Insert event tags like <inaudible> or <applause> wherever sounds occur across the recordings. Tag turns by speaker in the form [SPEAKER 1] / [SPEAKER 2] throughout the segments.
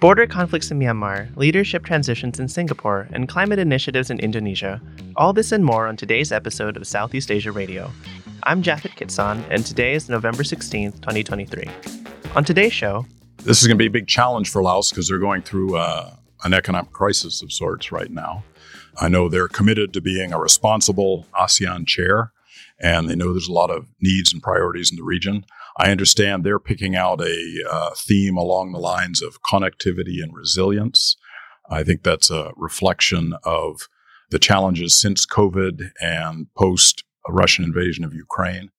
[SPEAKER 1] border conflicts in Myanmar, leadership transitions in Singapore, and climate initiatives in Indonesia. All this and more on today's episode of Southeast Asia Radio. I'm Japhet Quitzon, and today is November 16th, 2023. On today's show,
[SPEAKER 2] this is going to be a big challenge for Laos because they're going through uh, an economic crisis of sorts right now. I know they're committed to being a responsible ASEAN chair, and they know there's a lot of needs and priorities in the region. I understand they're picking out a uh, theme along the lines of connectivity and resilience. I think that's a reflection of the challenges since COVID and post Russian invasion of Ukraine.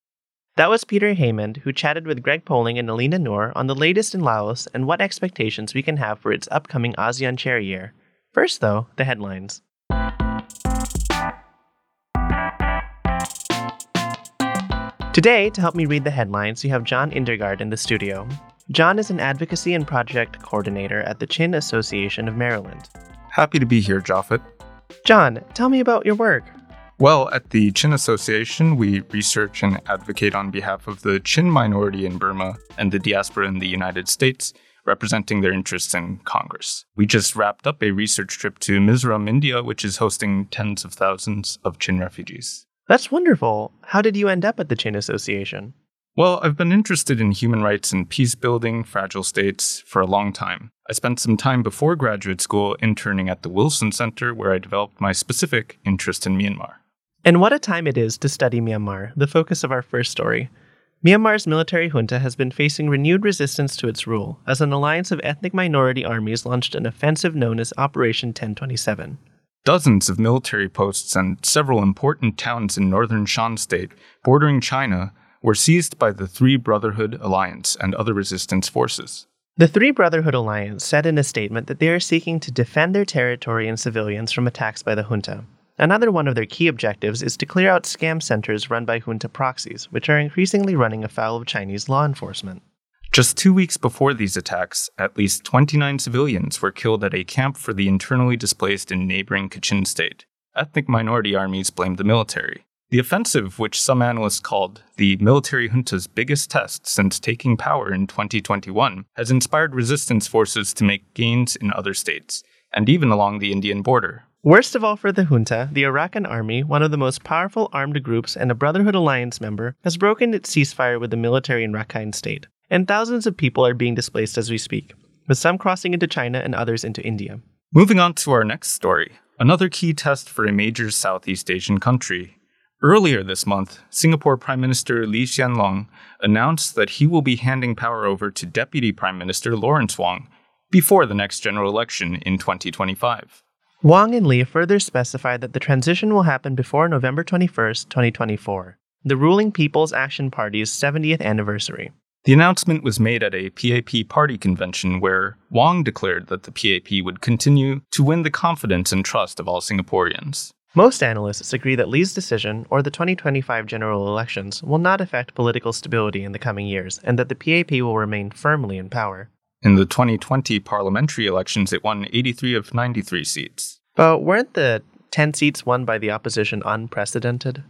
[SPEAKER 1] That was Peter Haymond, who chatted with Greg Poling and Elina Noor on the latest in Laos and what expectations we can have for its upcoming ASEAN chair year. First, though, the headlines. Today, to help me read the headlines, we have John Indergaard in the studio. John is an advocacy and project coordinator at the Chin Association of Maryland.
[SPEAKER 3] Happy to be here, Japhet.
[SPEAKER 1] John, tell me about your work.
[SPEAKER 3] Well, at the Chin Association, we research and advocate on behalf of the Chin minority in Burma and the diaspora in the United States, representing their interests in Congress. We just wrapped up a research trip to Mizoram, India, which is hosting tens of thousands of Chin refugees.
[SPEAKER 1] That's wonderful. How did you end up at the Chin Association?
[SPEAKER 3] Well, I've been interested in human rights and peace building, fragile states, for a long time. I spent some time before graduate school interning at the Wilson Center, where I developed my specific interest in Myanmar.
[SPEAKER 1] And what a time it is to study Myanmar, the focus of our first story. Myanmar's military junta has been facing renewed resistance to its rule, as an alliance of ethnic minority armies launched an offensive known as Operation 1027.
[SPEAKER 3] Dozens of military posts and several important towns in northern Shan state, bordering China, were seized by the Three Brotherhood Alliance and other resistance forces.
[SPEAKER 1] The Three Brotherhood Alliance said in a statement that they are seeking to defend their territory and civilians from attacks by the junta. Another one of their key objectives is to clear out scam centers run by junta proxies, which are increasingly running afoul of Chinese law enforcement.
[SPEAKER 3] Just two weeks before these attacks, at least 29 civilians were killed at a camp for the internally displaced in neighboring Kachin state. Ethnic minority armies blamed the military. The offensive, which some analysts called the military junta's biggest test since taking power in 2021, has inspired resistance forces to make gains in other states, and even along the Indian border.
[SPEAKER 1] Worst of all for the junta, the Arakan army, one of the most powerful armed groups and a Brotherhood Alliance member, has broken its ceasefire with the military in Rakhine State and thousands of people are being displaced as we speak, with some crossing into China and others into India.
[SPEAKER 3] Moving on to our next story, another key test for a major Southeast Asian country. Earlier this month, Singapore Prime Minister Lee Hsien Loong announced that he will be handing power over to Deputy Prime Minister Lawrence Wong before the next general election in 2025.
[SPEAKER 1] Wong and Lee further specified that the transition will happen before November 21, 2024, the ruling People's Action Party's 70th anniversary.
[SPEAKER 3] The announcement was made at a PAP party convention where Wong declared that the PAP would continue to win the confidence and trust of all Singaporeans.
[SPEAKER 1] Most analysts agree that Lee's decision, or the 2025 general elections, will not affect political stability in the coming years, and that the PAP will remain firmly in power.
[SPEAKER 3] In the 2020 parliamentary elections, it won 83 of 93 seats.
[SPEAKER 1] But weren't the 10 seats won by the opposition unprecedented?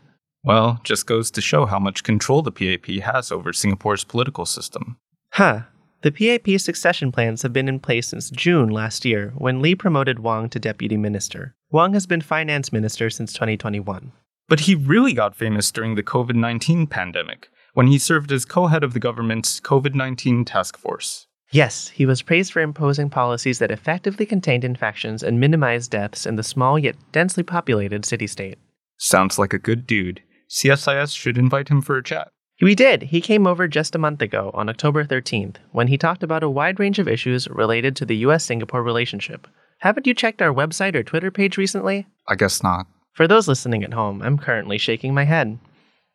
[SPEAKER 3] Well, just goes to show how much control the PAP has over Singapore's political system.
[SPEAKER 1] Huh. The PAP's succession plans have been in place since June last year when Lee promoted Wong to deputy minister. Wong has been finance minister since 2021.
[SPEAKER 3] But he really got famous during the COVID 19 pandemic, when he served as co head of the government's COVID 19 task force.
[SPEAKER 1] Yes, he was praised for imposing policies that effectively contained infections and minimized deaths in the small yet densely populated city state.
[SPEAKER 3] Sounds like a good dude. CSIS should invite him for a chat.
[SPEAKER 1] We did. He came over just a month ago on October 13th when he talked about a wide range of issues related to the US Singapore relationship. Haven't you checked our website or Twitter page recently?
[SPEAKER 3] I guess not.
[SPEAKER 1] For those listening at home, I'm currently shaking my head.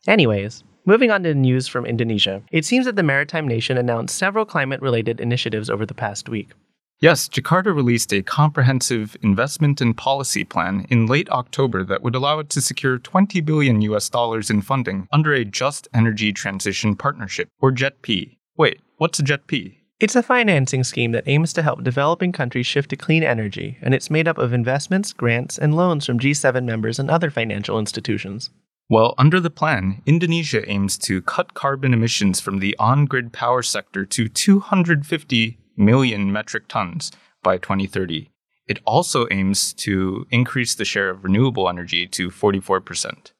[SPEAKER 1] Anyways, moving on to news from Indonesia. It seems that the maritime nation announced several climate related initiatives over the past week.
[SPEAKER 3] Yes, Jakarta released a comprehensive investment and policy plan in late October that would allow it to secure 20 billion US dollars in funding under a Just Energy Transition Partnership, or JETP. Wait, what's a JETP?
[SPEAKER 1] It's a financing scheme that aims to help developing countries shift to clean energy, and it's made up of investments, grants, and loans from G7 members and other financial institutions.
[SPEAKER 3] Well, under the plan, Indonesia aims to cut carbon emissions from the on grid power sector to 250 million metric tons by 2030. It also aims to increase the share of renewable energy to 44%.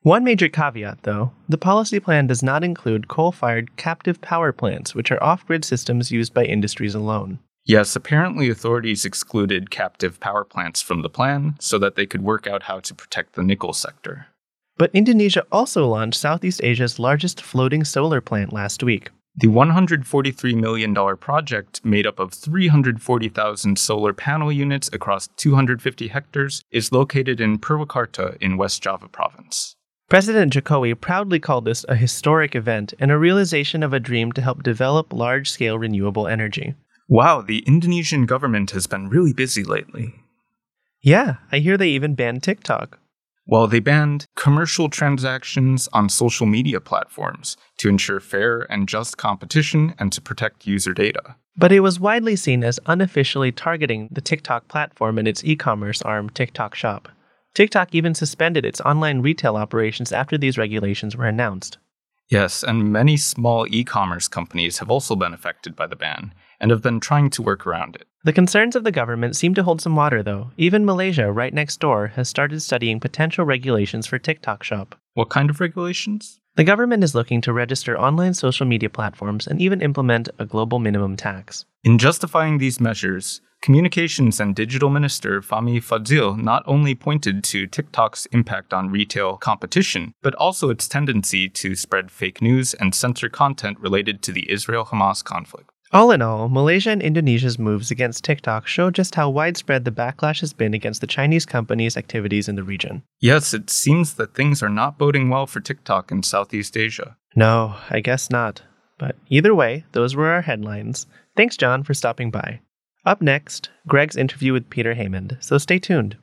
[SPEAKER 1] One major caveat, though the policy plan does not include coal fired captive power plants, which are off grid systems used by industries alone.
[SPEAKER 3] Yes, apparently authorities excluded captive power plants from the plan so that they could work out how to protect the nickel sector.
[SPEAKER 1] But Indonesia also launched Southeast Asia's largest floating solar plant last week.
[SPEAKER 3] The $143 million project, made up of 340,000 solar panel units across 250 hectares, is located in Purwakarta in West Java province.
[SPEAKER 1] President Jokowi proudly called this a historic event and a realization of a dream to help develop large scale renewable energy.
[SPEAKER 3] Wow, the Indonesian government has been really busy lately.
[SPEAKER 1] Yeah, I hear they even banned TikTok.
[SPEAKER 3] Well, they banned commercial transactions on social media platforms to ensure fair and just competition and to protect user data.
[SPEAKER 1] But it was widely seen as unofficially targeting the TikTok platform and its e commerce arm, TikTok Shop. TikTok even suspended its online retail operations after these regulations were announced.
[SPEAKER 3] Yes, and many small e commerce companies have also been affected by the ban and have been trying to work around it.
[SPEAKER 1] The concerns of the government seem to hold some water, though. Even Malaysia, right next door, has started studying potential regulations for TikTok Shop.
[SPEAKER 3] What kind of regulations?
[SPEAKER 1] The government is looking to register online social media platforms and even implement a global minimum tax.
[SPEAKER 3] In justifying these measures, Communications and Digital Minister Fahmi Fadzil not only pointed to TikTok's impact on retail competition, but also its tendency to spread fake news and censor content related to the Israel Hamas conflict.
[SPEAKER 1] All in all, Malaysia and Indonesia's moves against TikTok show just how widespread the backlash has been against the Chinese company's activities in the region.
[SPEAKER 3] Yes, it seems that things are not boding well for TikTok in Southeast Asia.
[SPEAKER 1] No, I guess not. But either way, those were our headlines. Thanks, John, for stopping by. Up next, Greg's interview with Peter Haymond, so stay tuned.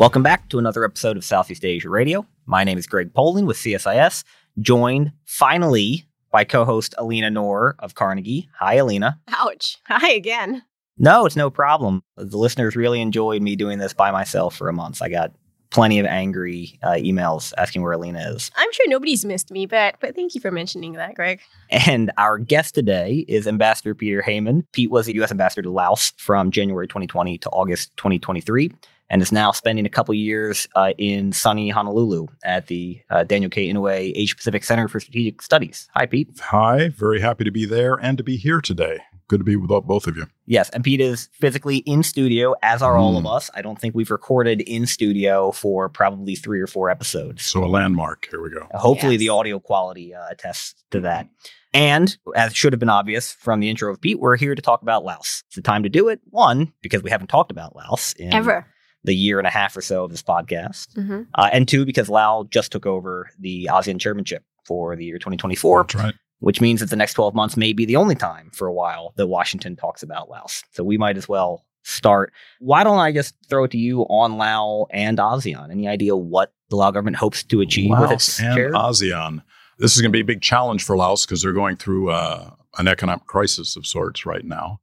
[SPEAKER 4] Welcome back to another episode of Southeast Asia Radio. My name is Greg Poling with CSIS, joined finally by co host Elina Noor of Carnegie. Hi, Elina.
[SPEAKER 5] Ouch. Hi again.
[SPEAKER 4] No, it's no problem. The listeners really enjoyed me doing this by myself for a month. I got plenty of angry uh, emails asking where Elina is.
[SPEAKER 5] I'm sure nobody's missed me, but but thank you for mentioning that, Greg.
[SPEAKER 4] And our guest today is Ambassador Peter Haymond. Pete was the U.S. Ambassador to Laos from January 2020 to August 2023 and is now spending a couple years uh, in sunny Honolulu at the uh, Daniel K. Inouye Asia Pacific Center for Strategic Studies. Hi, Pete.
[SPEAKER 2] Hi, very happy to be there and to be here today. Good to be with both of you.
[SPEAKER 4] Yes, and Pete is physically in studio, as are mm. all of us. I don't think we've recorded in studio for probably three or four episodes.
[SPEAKER 2] So a landmark. Here we go.
[SPEAKER 4] Hopefully, yes. the audio quality uh, attests to that. And as should have been obvious from the intro of Pete, we're here to talk about Laos. It's the time to do it. One, because we haven't talked about Laos in
[SPEAKER 5] ever
[SPEAKER 4] the year and a half or so of this podcast. Mm-hmm. Uh, and two, because Lao just took over the ASEAN chairmanship for the year 2024.
[SPEAKER 2] That's right
[SPEAKER 4] which means that the next 12 months may be the only time for a while that Washington talks about Laos. So we might as well start. Why don't I just throw it to you on Lao and ASEAN? Any idea what the Lao government hopes to achieve
[SPEAKER 2] Laos
[SPEAKER 4] with its
[SPEAKER 2] and
[SPEAKER 4] chair?
[SPEAKER 2] ASEAN. This is going to be a big challenge for Laos because they're going through uh, an economic crisis of sorts right now.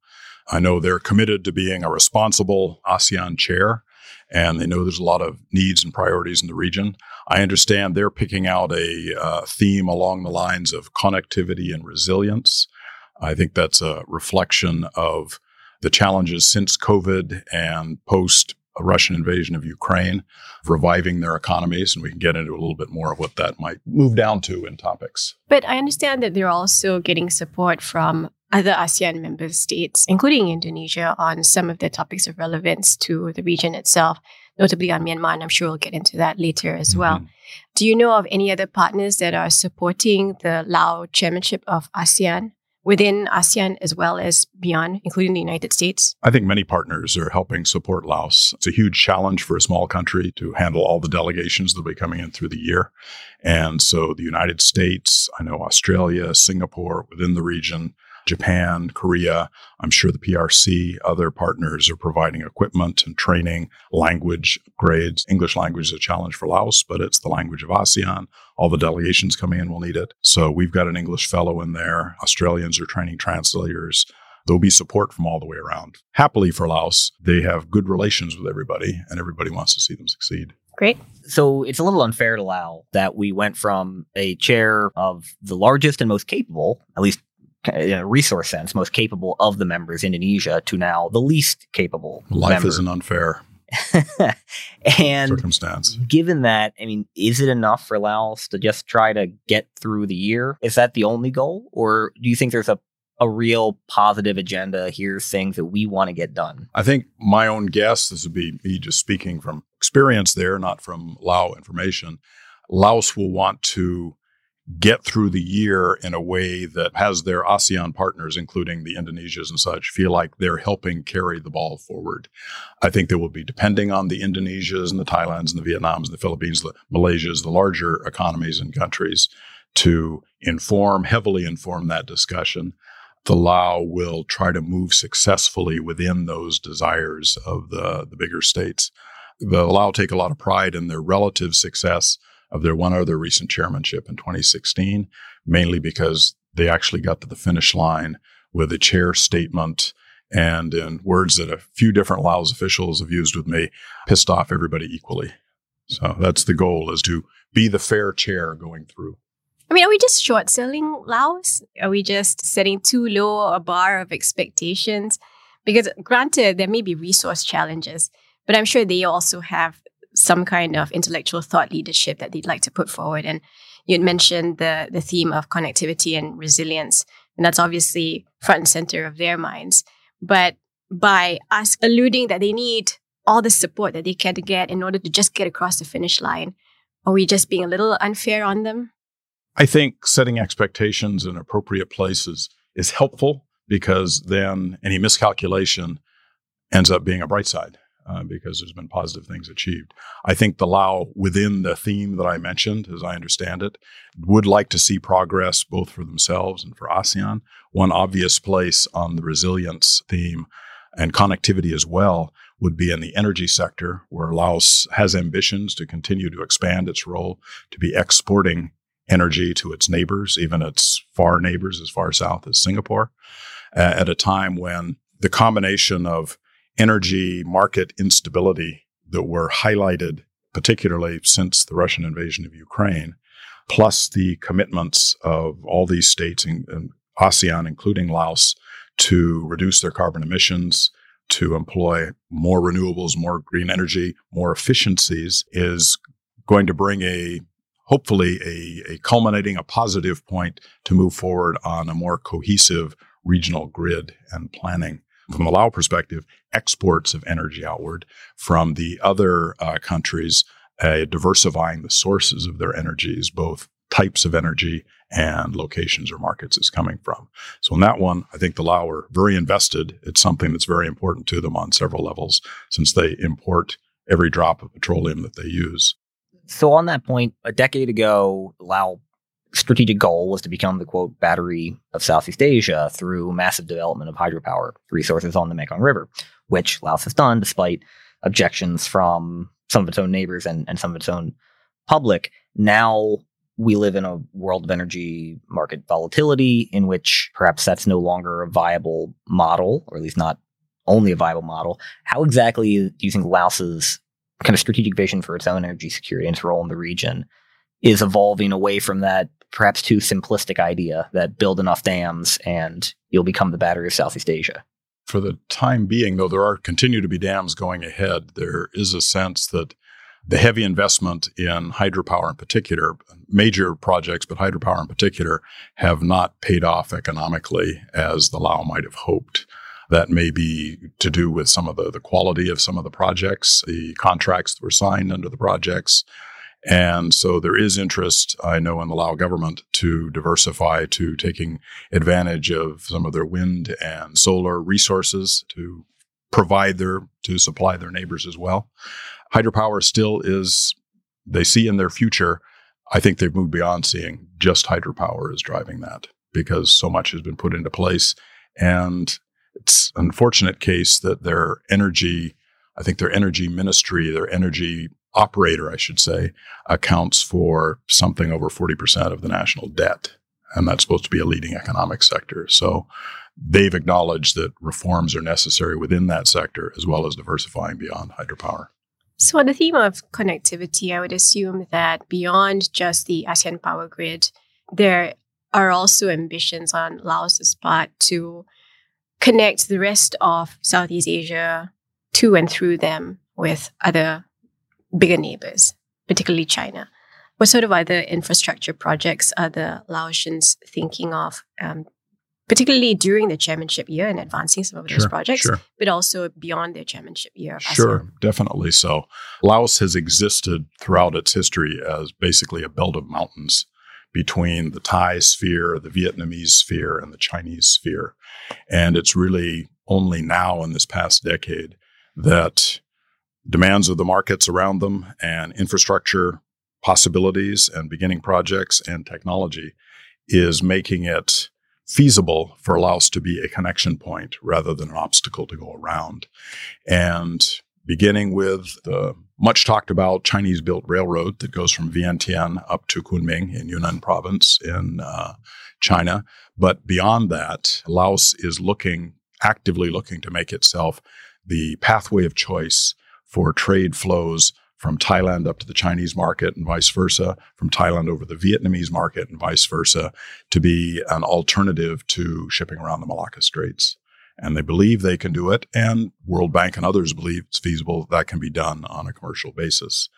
[SPEAKER 2] I know they're committed to being a responsible ASEAN chair, and they know there's a lot of needs and priorities in the region. I understand they're picking out a uh, theme along the lines of connectivity and resilience. I think that's a reflection of the challenges since COVID and post Russian invasion of Ukraine, reviving their economies. And we can get into a little bit more of what that might move down to in topics.
[SPEAKER 5] But I understand that they're also getting support from other ASEAN member states, including Indonesia, on some of the topics of relevance to the region itself notably on Myanmar, and I'm sure we'll get into that later as mm-hmm. well. Do you know of any other partners that are supporting the Lao chairmanship of ASEAN? Within ASEAN as well as beyond, including the United States?
[SPEAKER 2] I think many partners are helping support Laos. It's a huge challenge for a small country to handle all the delegations that will be coming in through the year. And so the United States, I know Australia, Singapore within the region, Japan, Korea. I'm sure the PRC, other partners are providing equipment and training, language grades. English language is a challenge for Laos, but it's the language of ASEAN. All the delegations coming in will need it. So we've got an English fellow in there. Australians are training translators. there'll be support from all the way around. Happily for Laos, they have good relations with everybody, and everybody wants to see them succeed.
[SPEAKER 5] Great.
[SPEAKER 4] So it's a little unfair to Lao that we went from a chair of the largest and most capable, at least in a Uh, resource sense, most capable of the members, Indonesia, to now the least capable.
[SPEAKER 2] Life
[SPEAKER 4] member.
[SPEAKER 2] isn't unfair <laughs>
[SPEAKER 4] and
[SPEAKER 2] circumstance.
[SPEAKER 4] given that, I mean, is it enough for Laos to just try to get through the year? Is that the only goal? Or do you think there's a, a real positive agenda? Here's things that we want to get done.
[SPEAKER 2] I think my own guess, this would be me just speaking from experience there, not from Lao information. Laos will want to get through the year in a way that has their ASEAN partners, including the Indonesias and such, feel like they're helping carry the ball forward. I think they will be depending on the Indonesias and the Thailands and the Vietnams and the Philippines, the Malaysias, the larger economies and countries to inform, heavily inform that discussion. The Lao will try to move successfully within those desires of the, the bigger states. The Lao take a lot of pride in their relative success of their one other recent chairmanship in 2016, mainly because they actually got to the finish line with a chair statement and in words that a few different Laos officials have used with me, pissed off everybody equally. So that's the goal is to be the fair chair going through.
[SPEAKER 5] I mean, are we just short selling Laos? Are we just setting too low a bar of expectations? Because granted, there may be resource challenges, but I'm sure they also have some kind of intellectual thought leadership that they'd like to put forward. And you'd mentioned the the theme of connectivity and resilience, and that's obviously front and center of their minds. But by us alluding that they need all the support that they can get in order to just get across the finish line, are we just being a little unfair on them?
[SPEAKER 2] I think setting expectations in appropriate places is helpful because then any miscalculation ends up being a bright side uh, because there's been positive things achieved. I think the Lao, within the theme that I mentioned, as I understand it, would like to see progress both for themselves and for ASEAN. One obvious place on the resilience theme and connectivity as well would be in the energy sector, where Laos has ambitions to continue to expand its role to be exporting energy to its neighbors, even its far neighbors as far south as Singapore, uh, at a time when the combination of energy market instability that were highlighted, particularly since the Russian invasion of Ukraine, plus the commitments of all these states in, in ASEAN, including Laos, to reduce their carbon emissions, to employ more renewables, more green energy, more efficiencies, is going to bring a hopefully a, a culminating a positive point to move forward on a more cohesive regional grid and planning from the Lao perspective, exports of energy outward from the other uh, countries, uh, diversifying the sources of their energies, both types of energy and locations or markets it's coming from. So in that one, I think the Lao are very invested. It's something that's very important to them on several levels since they import every drop of petroleum that they use.
[SPEAKER 4] So on that point, a decade ago, Lao strategic goal was to become the quote battery of Southeast Asia through massive development of hydropower resources on the Mekong River, which Laos has done despite objections from some of its own neighbors and, and some of its own public. Now we live in a world of energy market volatility in which perhaps that's no longer a viable model, or at least not only a viable model. How exactly do you think Laos's kind of strategic vision for its own energy security and its role in the region is evolving away from that perhaps too simplistic idea that build enough dams and you'll become the battery of Southeast Asia.
[SPEAKER 2] For the time being, though, there are continue to be dams going ahead. There is a sense that the heavy investment in hydropower in particular, major projects, but hydropower in particular, have not paid off economically as the Lao might have hoped. That may be to do with some of the, the quality of some of the projects, the contracts that were signed under the projects, and so there is interest, I know, in the Lao government to diversify to taking advantage of some of their wind and solar resources to provide their, to supply their neighbors as well. Hydropower still is, they see in their future, I think they've moved beyond seeing just hydropower as driving that because so much has been put into place. And it's an unfortunate case that their energy, I think their energy ministry, their energy operator, I should say, accounts for something over 40% of the national debt. And that's supposed to be a leading economic sector. So they've acknowledged that reforms are necessary within that sector as well as diversifying beyond hydropower.
[SPEAKER 5] So, on the theme of connectivity, I would assume that beyond just the ASEAN power grid, there are also ambitions on Laos's part to connect the rest of Southeast Asia to and through them with other bigger neighbors, particularly China. What sort of other infrastructure projects are the Laotians thinking of, um, particularly during the chairmanship year and advancing some of those
[SPEAKER 2] Sure,
[SPEAKER 5] projects,
[SPEAKER 2] sure.
[SPEAKER 5] but also beyond their chairmanship year?
[SPEAKER 2] Sure,
[SPEAKER 5] ASEAN?
[SPEAKER 2] definitely so. Laos has existed throughout its history as basically a belt of mountains between the Thai sphere, the Vietnamese sphere, and the Chinese sphere. And it's really only now in this past decade that demands of the markets around them and infrastructure possibilities and beginning projects and technology is making it feasible for Laos to be a connection point rather than an obstacle to go around. And beginning with the much talked about Chinese built railroad that goes from Vientiane up to Kunming in Yunnan province in uh, China. But beyond that, Laos is looking, actively looking to make itself the pathway of choice for trade flows from Thailand up to the Chinese market and vice versa, from Thailand over the Vietnamese market and vice versa, to be an alternative to shipping around the Malacca Straits and they believe they can do it. And World Bank and others believe it's feasible that can be done on a commercial basis.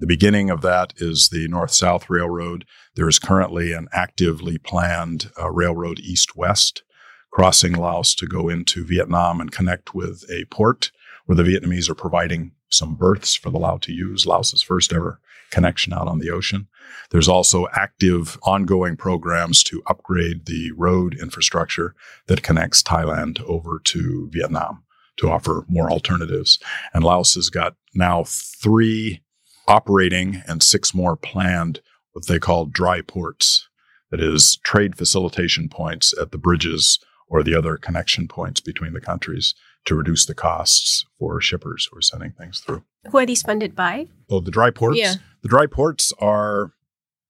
[SPEAKER 2] The beginning of that is the North South Railroad. There is currently an actively planned uh, railroad east west crossing Laos to go into Vietnam and connect with a port where the Vietnamese are providing some berths for the Lao to use, Laos's first ever connection out on the ocean. There's also active ongoing programs to upgrade the road infrastructure that connects Thailand over to Vietnam to offer more alternatives. And Laos has got now three operating and six more planned, what they call dry ports. That is trade facilitation points at the bridges or the other connection points between the countries to reduce the costs for shippers who are sending things through.
[SPEAKER 5] Who are these funded by?
[SPEAKER 2] Oh, the dry ports?
[SPEAKER 5] Yeah.
[SPEAKER 2] The dry ports are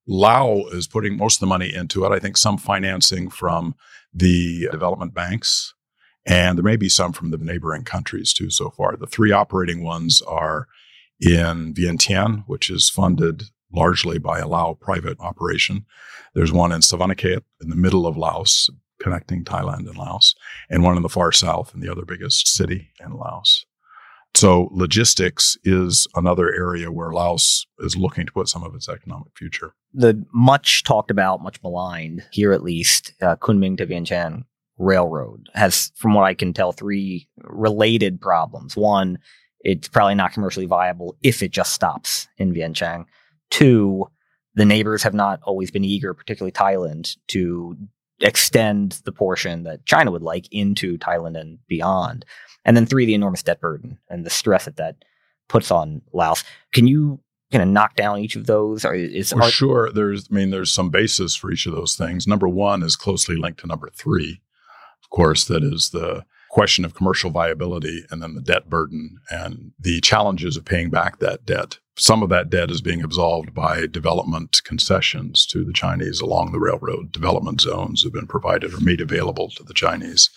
[SPEAKER 2] Lao is putting most of the money into it. I think some financing from the development banks, and there may be some from the neighboring countries too so far. The three operating ones are in Vientiane, which is funded largely by a Lao private operation. There's one in Savannakhet in the middle of Laos, connecting Thailand and Laos, and one in the far south in the other biggest city in Laos. So logistics is another area where Laos is looking to put some of its economic future.
[SPEAKER 4] The much talked about, much maligned here at least, uh, Kunming to Vientiane Railroad has, from what I can tell, three related problems. One, it's probably not commercially viable if it just stops in Vientiane. Two, the neighbors have not always been eager, particularly Thailand, to extend the portion that China would like into Thailand and beyond. And then three, the enormous debt burden and the stress that that puts on Laos. Can you kind of knock down each of those? Or is are-
[SPEAKER 2] sure, there's I mean there's some basis for each of those things. Number one is closely linked to number three, of course. That is the question of commercial viability, and then the debt burden and the challenges of paying back that debt. Some of that debt is being absolved by development concessions to the Chinese along the railroad. Development zones have been provided or made available to the Chinese.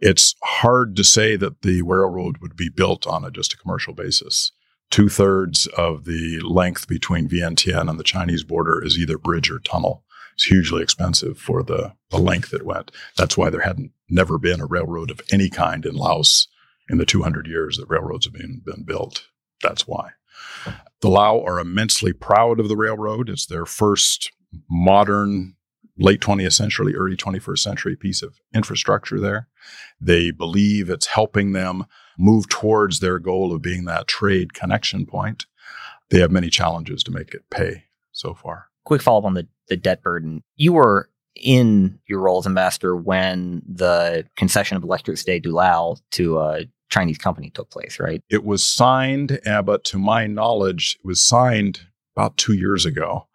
[SPEAKER 2] It's hard to say that the railroad would be built on a, just a commercial basis two thirds of the length between Vientiane and the Chinese border is either bridge or tunnel. It's hugely expensive for the, the length it went. That's why there hadn't never been a railroad of any kind in Laos in the 200 years that railroads have been, been built. That's why. The Lao are immensely proud of the railroad. It's their first modern, late 20th century, early 21st century piece of infrastructure there. They believe it's helping them move towards their goal of being that trade connection point. They have many challenges to make it pay so far.
[SPEAKER 4] Quick follow up on the, the debt burden. You were in your role as ambassador when the concession of Electricité du Lao to a Chinese company took place, right?
[SPEAKER 2] It was signed, but to my knowledge, it was signed about two years ago,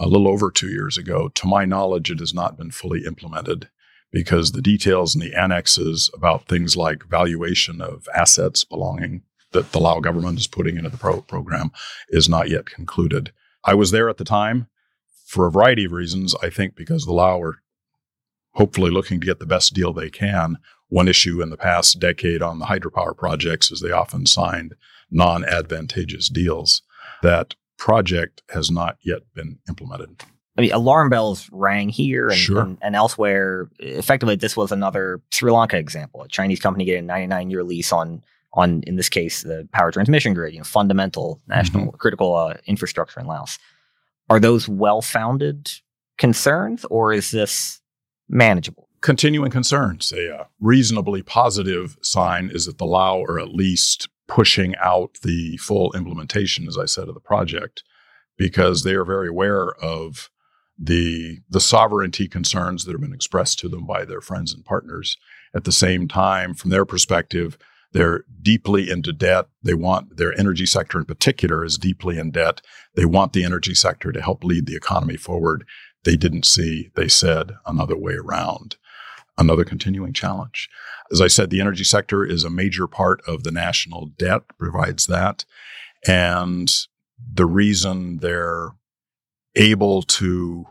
[SPEAKER 2] a little over two years ago. To my knowledge, it has not been fully implemented because the details and the annexes about things like valuation of assets belonging that the Lao government is putting into the pro- program is not yet concluded. I was there at the time for a variety of reasons. I think because the Lao are hopefully looking to get the best deal they can. One issue in the past decade on the hydropower projects is they often signed non advantageous deals. That project has not yet been implemented.
[SPEAKER 4] I mean, alarm bells rang here and,
[SPEAKER 2] Sure.
[SPEAKER 4] and, and elsewhere. Effectively, this was another Sri Lanka example. A Chinese company getting a 99 year lease on, on in this case, the power transmission grid, you know, fundamental national critical uh, infrastructure in Laos. Are those well founded concerns or is this manageable?
[SPEAKER 2] Continuing concerns. A uh, reasonably positive sign is that the Lao are at least pushing out the full implementation, as I said, of the project, because they are very aware of the the sovereignty concerns that have been expressed to them by their friends and partners. At the same time, from their perspective, they're deeply into debt. They want their energy sector in particular is deeply in debt. They want the energy sector to help lead the economy forward. They didn't see, they said, another way around. Another continuing challenge. As I said, the energy sector is a major part of the national debt, provides that. And the reason they're able to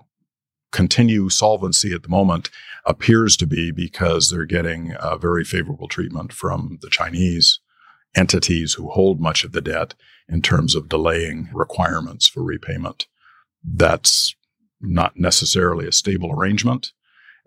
[SPEAKER 2] continue solvency at the moment appears to be because they're getting very favorable treatment from the Chinese entities who hold much of the debt in terms of delaying requirements for repayment. That's not necessarily a stable arrangement.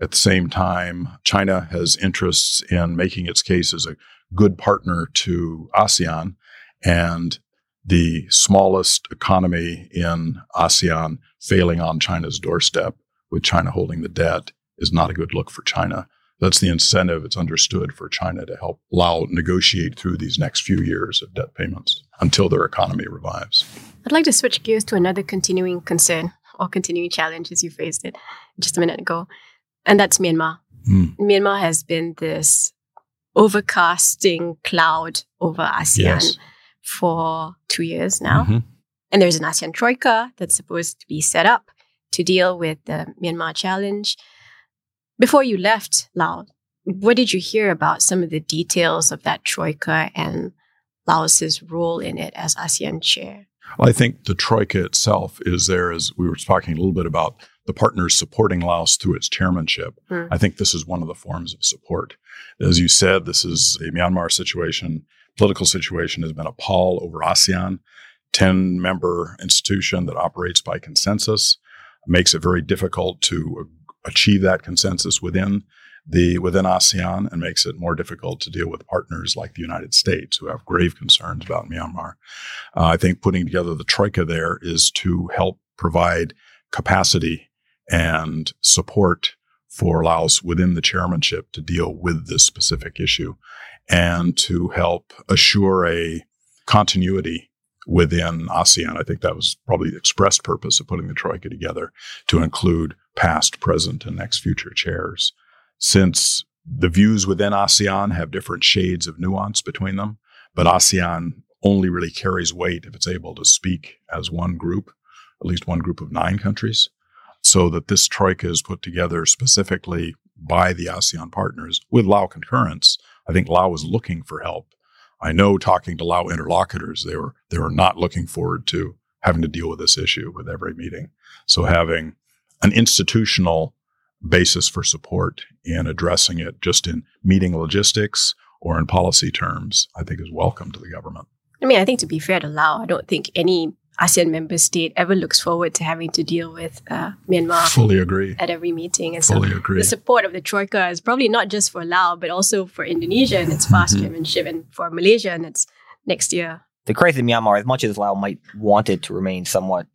[SPEAKER 2] At the same time, China has interests in making its case as a good partner to ASEAN, and the smallest economy in ASEAN failing on China's doorstep with China holding the debt is not a good look for China. That's the incentive, it's understood, for China to help Lao negotiate through these next few years of debt payments until their economy revives.
[SPEAKER 5] I'd like to switch gears to another continuing concern or continuing challenge, as you phrased it just a minute ago, and that's Myanmar.
[SPEAKER 2] Hmm.
[SPEAKER 5] Myanmar has been this overcasting cloud over ASEAN
[SPEAKER 2] Yes.
[SPEAKER 5] for two years now.
[SPEAKER 2] Mhm.
[SPEAKER 5] And there's an ASEAN Troika that's supposed to be set up to deal with the Myanmar challenge. Before you left Laos, what did you hear about some of the details of that Troika and Laos's role in it as ASEAN chair?
[SPEAKER 2] Well, I think the Troika itself is there, as we were talking a little bit about the partners supporting Laos through its chairmanship.
[SPEAKER 5] Hmm.
[SPEAKER 2] I think this is one of the forms of support. As you said, this is a Myanmar situation, political situation has been a pall over ASEAN, 10 member institution that operates by consensus, makes it very difficult to achieve that consensus within the within ASEAN and makes it more difficult to deal with partners like the United States who have grave concerns about Myanmar. Uh, I think putting together the troika there is to help provide capacity and support for Laos within the chairmanship to deal with this specific issue and to help assure a continuity within ASEAN. I think that was probably the expressed purpose of putting the troika together to include past, present, and next future chairs. Since the views within ASEAN have different shades of nuance between them, but ASEAN only really carries weight if it's able to speak as one group, at least one group of nine countries, so that this troika is put together specifically by the ASEAN partners with Lao concurrence. I think Lao was looking for help. I know talking to Lao interlocutors, they were they were not looking forward to having to deal with this issue with every meeting. So having an institutional basis for support in addressing it just in meeting logistics or in policy terms, I think is welcome to the government.
[SPEAKER 5] I mean, I think to be fair to Lao, I don't think any ASEAN member state ever looks forward to having to deal with uh, Myanmar
[SPEAKER 2] Fully agree.
[SPEAKER 5] at every meeting. And
[SPEAKER 2] Fully
[SPEAKER 5] so
[SPEAKER 2] agree.
[SPEAKER 5] the support of the Troika is probably not just for Laos, but also for Indonesia and its fast
[SPEAKER 2] Mhm.
[SPEAKER 5] chairmanship and for Malaysia and its next year.
[SPEAKER 4] the crisis in Myanmar, as much as Lao might want it to remain somewhat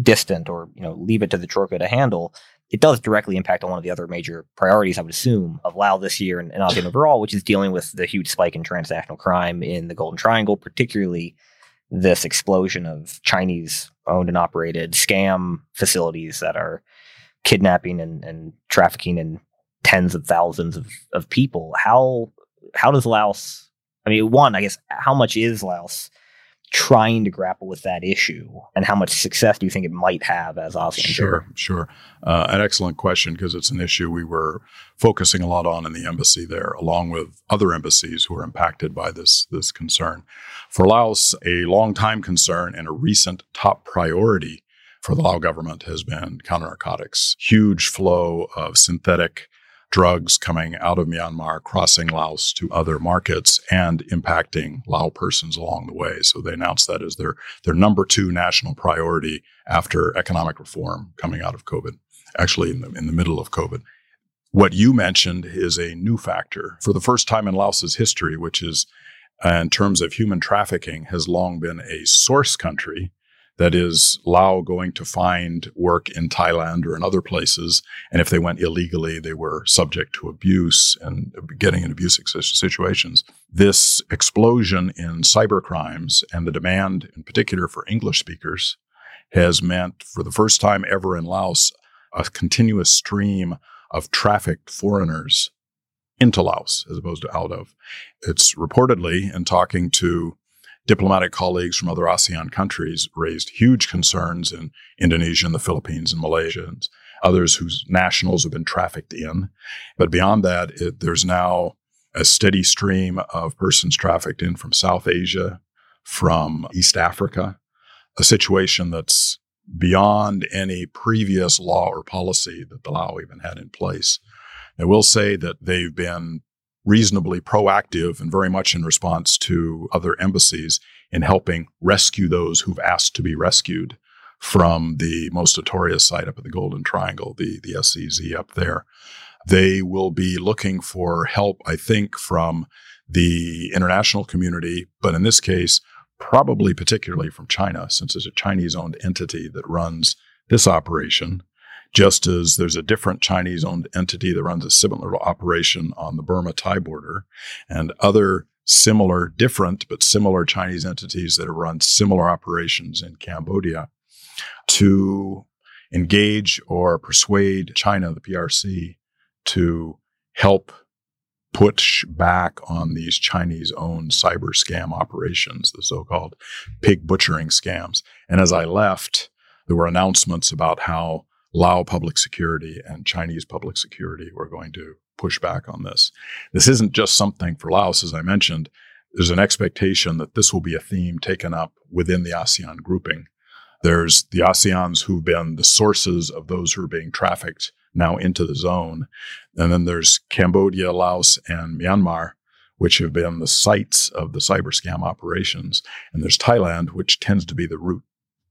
[SPEAKER 4] distant or you know leave it to the Troika to handle, it does directly impact on one of the other major priorities, I would assume, of Lao this year and, and ASEAN overall, which is dealing with the huge spike in transnational crime in the Golden Triangle, particularly this explosion of Chinese owned and operated scam facilities that are kidnapping and, and trafficking in tens of thousands of, of people. How how does Laos I mean, one, I guess, how much is Laos trying to grapple with that issue, and how much success do you think it might have as ASEAN?
[SPEAKER 2] Sure, sure. Uh, an excellent question because it's an issue we were focusing a lot on in the embassy there, along with other embassies who are impacted by this this concern. For Laos, a long time concern and a recent top priority for the Lao government has been counter narcotics. Huge flow of synthetic drugs coming out of Myanmar, crossing Laos to other markets, and impacting Lao persons along the way. So they announced that as their, their number two national priority after economic reform coming out of COVID, actually in the, in the middle of COVID. What you mentioned is a new factor. For the first time in Laos's history, which is uh, in terms of human trafficking, has long been a source country that is Lao going to find work in Thailand or in other places. And if they went illegally, they were subject to abuse and getting in abusive situations. This explosion in cyber crimes and the demand, in particular for English speakers, has meant for the first time ever in Laos a continuous stream of trafficked foreigners into Laos as opposed to out of. It's reportedly, in talking to diplomatic colleagues from other ASEAN countries raised huge concerns in Indonesia and the Philippines and Malaysia and others whose nationals have been trafficked in. But beyond that, it, there's now a steady stream of persons trafficked in from South Asia, from East Africa, a situation that's beyond any previous law or policy that the Lao even had in place. I will say that they've been reasonably proactive and very much in response to other embassies in helping rescue those who've asked to be rescued from the most notorious site up at the Golden Triangle, the, the SEZ up there. They will be looking for help, I think, from the international community, but in this case, probably particularly from China, since it's a Chinese owned entity that runs this operation just as there's a different Chinese owned entity that runs a similar operation on the Burma Thai border, and other similar, different, but similar Chinese entities that have run similar operations in Cambodia to engage or persuade China, the PRC, to help push back on these Chinese owned cyber scam operations, the so called pig butchering scams. And as I left, there were announcements about how Lao public security and Chinese public security were going to push back on this. This isn't just something for Laos, as I mentioned. There's an expectation that this will be a theme taken up within the ASEAN grouping. There's the ASEANs who've been the sources of those who are being trafficked now into the zone. And then there's Cambodia, Laos, and Myanmar, which have been the sites of the cyber scam operations. And there's Thailand, which tends to be the route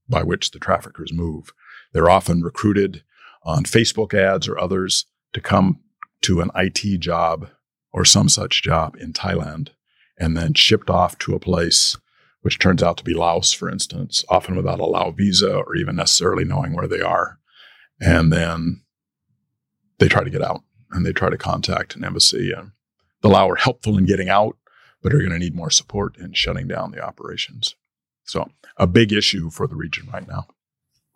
[SPEAKER 2] by which the traffickers move. They're often recruited on Facebook ads or others to come to an IT job or some such job in Thailand and then shipped off to a place which turns out to be Laos, for instance, often without a Lao visa or even necessarily knowing where they are. And then they try to get out and they try to contact an embassy. And the Lao are helpful in getting out, but are going to need more support in shutting down the operations. So, a big issue for the region right now.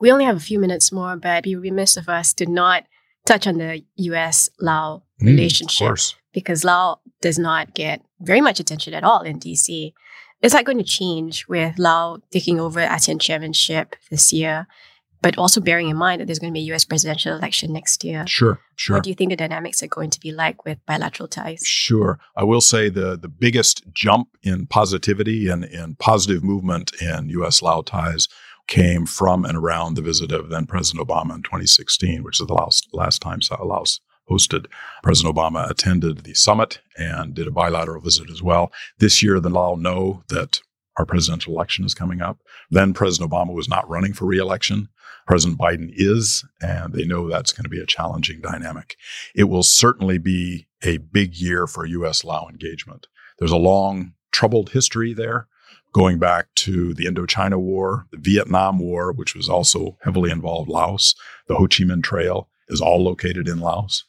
[SPEAKER 5] We only have a few minutes more, but it'd be remiss of us to not touch on the US Lao mm, relationship because Lao does not get very much attention at all in DC. Is that going to change with Lao taking over ASEAN chairmanship this year? But also bearing in mind that there's going to be a US presidential election next year.
[SPEAKER 2] Sure, sure.
[SPEAKER 5] What do you think the dynamics are going to be like with bilateral ties?
[SPEAKER 2] Sure. I will say the, the biggest jump in positivity and in positive movement in US Lao ties came from and around the visit of then President Obama in 2016, which is the last, last time Laos hosted. President Obama attended the summit and did a bilateral visit as well. This year, the Lao know that our presidential election is coming up. Then President Obama was not running for reelection. President Biden is, and they know that's going to be a challenging dynamic. It will certainly be a big year for U.S. Lao engagement. There's a long, troubled history there going back to the Indochina War, the Vietnam War, which was also heavily involved Laos, the Ho Chi Minh Trail is all located in Laos.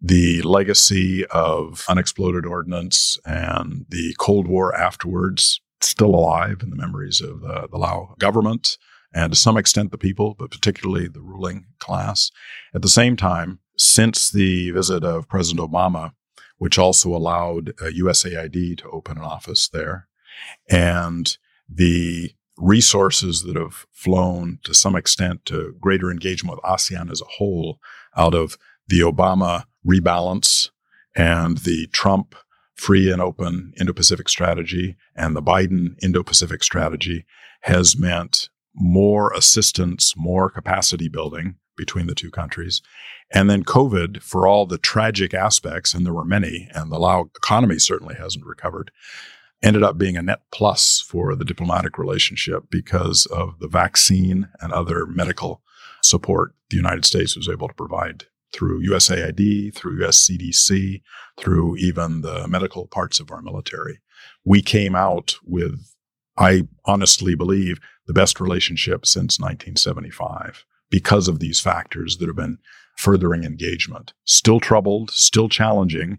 [SPEAKER 2] The legacy of unexploded ordnance and the Cold War afterwards still alive in the memories of the, the Lao government and to some extent the people, but particularly the ruling class. At the same time, since the visit of President Obama, which also allowed uh, USAID to open an office there, and the resources that have flown to some extent to greater engagement with ASEAN as a whole out of the Obama rebalance and the Trump free and open Indo Pacific strategy and the Biden Indo Pacific strategy has meant more assistance, more capacity building between the two countries. And then COVID, for all the tragic aspects, and there were many, and the Lao economy certainly hasn't recovered, ended up being a net plus for the diplomatic relationship because of the vaccine and other medical support the United States was able to provide through USAID, through US CDC, through even the medical parts of our military. We came out with, I honestly believe, the best relationship since 1975 because of these factors that have been furthering engagement. Still troubled, still challenging,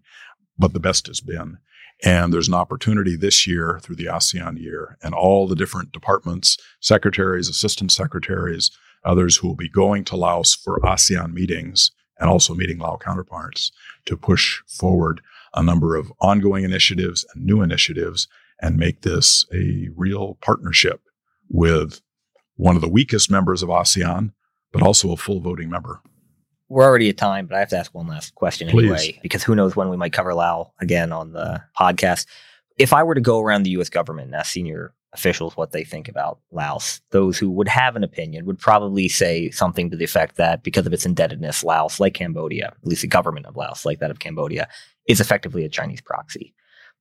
[SPEAKER 2] but the best has been. And there's an opportunity this year through the ASEAN year and all the different departments, secretaries, assistant secretaries, others who will be going to Laos for ASEAN meetings and also meeting Lao counterparts to push forward a number of ongoing initiatives and new initiatives and make this a real partnership with one of the weakest members of ASEAN, but also a full voting member.
[SPEAKER 4] We're already at time, but I have to ask one last question
[SPEAKER 2] Please.
[SPEAKER 4] anyway, because who knows when we might cover Lao again on the podcast. If I were to go around the US government and ask senior officials what they think about Laos, those who would have an opinion would probably say something to the effect that because of its indebtedness, Laos, like Cambodia, at least the government of Laos, like that of Cambodia, is effectively a Chinese proxy.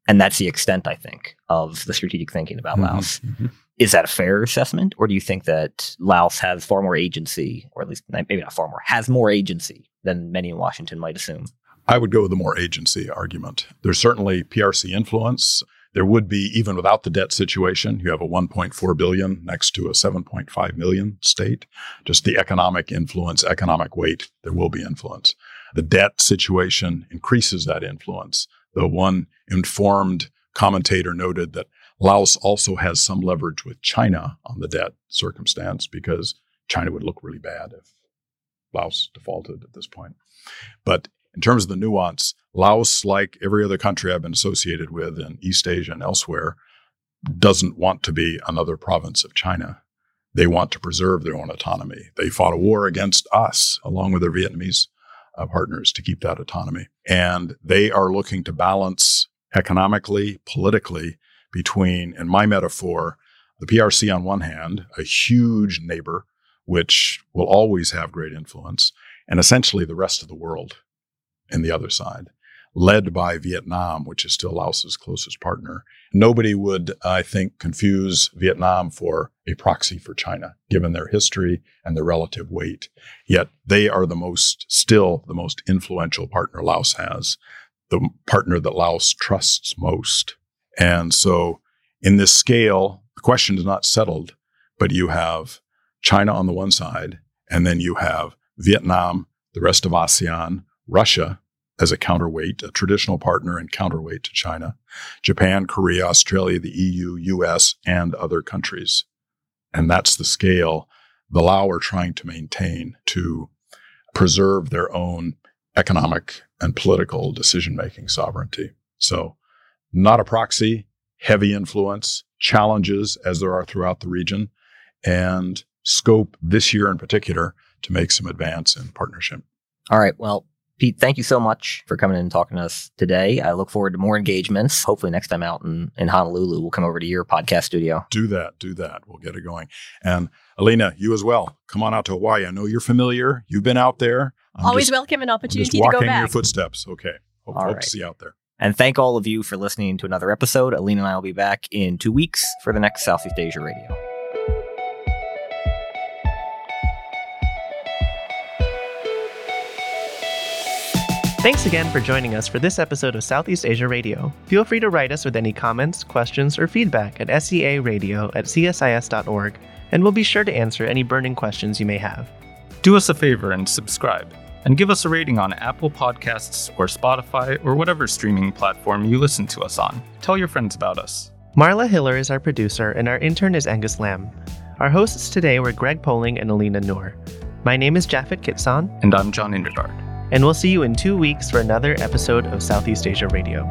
[SPEAKER 4] And that's the extent, I think, of the strategic thinking about
[SPEAKER 2] Mhm,
[SPEAKER 4] Laos.
[SPEAKER 2] mhm.
[SPEAKER 4] Is that a fair assessment? Or do you think that Laos has far more agency, or at least maybe not far more, has more agency than many in Washington might assume?
[SPEAKER 2] I would go with the more agency argument. There's certainly PRC influence. There would be, even without the debt situation, you have a 1.4 billion next to a 7.5 million state. Just the economic influence, economic weight, there will be influence. The debt situation increases that influence. The one informed commentator noted that Laos also has some leverage with China on the debt circumstance because China would look really bad if Laos defaulted at this point. But in terms of the nuance, Laos, like every other country I've been associated with in East Asia and elsewhere, doesn't want to be another province of China. They want to preserve their own autonomy. They fought a war against us, along with their Vietnamese uh, partners, to keep that autonomy. And they are looking to balance economically, politically, between, in my metaphor, the PRC on one hand, a huge neighbor, which will always have great influence, and essentially the rest of the world in the other side, led by Vietnam, which is still Laos's closest partner. Nobody would, I think, confuse Vietnam for a proxy for China, given their history and their relative weight. Yet they are the most, still the most influential partner Laos has, the partner that Laos trusts most. And so, in this scale, the question is not settled, but you have China on the one side, and then you have Vietnam, the rest of ASEAN, Russia as a counterweight, a traditional partner and counterweight to China, Japan, Korea, Australia, the EU, US, and other countries. And that's the scale the Lao are trying to maintain to preserve their own economic and political decision making sovereignty. So, not a proxy, heavy influence, challenges as there are throughout the region, and scope this year in particular to make some advance in partnership.
[SPEAKER 4] All right. Well, Pete, thank you so much for coming in and talking to us today. I look forward to more engagements. Hopefully, next time out in, in Honolulu, we'll come over to your podcast studio.
[SPEAKER 2] Do that, do that. We'll get it going. And Elina, you as well. Come on out to Hawaii. I know you're familiar. You've been out there. I'm
[SPEAKER 5] Always
[SPEAKER 2] just-
[SPEAKER 5] welcome an
[SPEAKER 2] I'm
[SPEAKER 5] opportunity
[SPEAKER 2] just
[SPEAKER 5] to
[SPEAKER 2] walking
[SPEAKER 5] go
[SPEAKER 2] in your footsteps. Okay. Hope,
[SPEAKER 4] All
[SPEAKER 2] hope
[SPEAKER 4] right.
[SPEAKER 2] to see you out there.
[SPEAKER 4] And thank all of you for listening to another episode. Elina and I will be back in two weeks for the next Southeast Asia Radio.
[SPEAKER 1] Thanks again for joining us for this episode of Southeast Asia Radio. Feel free to write us with any comments, questions, or feedback at searadio at csis.org, and we'll be sure to answer any burning questions you may have.
[SPEAKER 3] Do us a favor and subscribe, and give us a rating on Apple Podcasts or Spotify or whatever streaming platform you listen to us on. Tell your friends about us.
[SPEAKER 1] Marla Hiller is our producer, and our intern is Angus Lamb. Our hosts today were Greg Poling and Elina Noor. My name is Japhet Quitzon,
[SPEAKER 3] And I'm John Indergaard.
[SPEAKER 1] and we'll see you in two weeks for another episode of Southeast Asia Radio.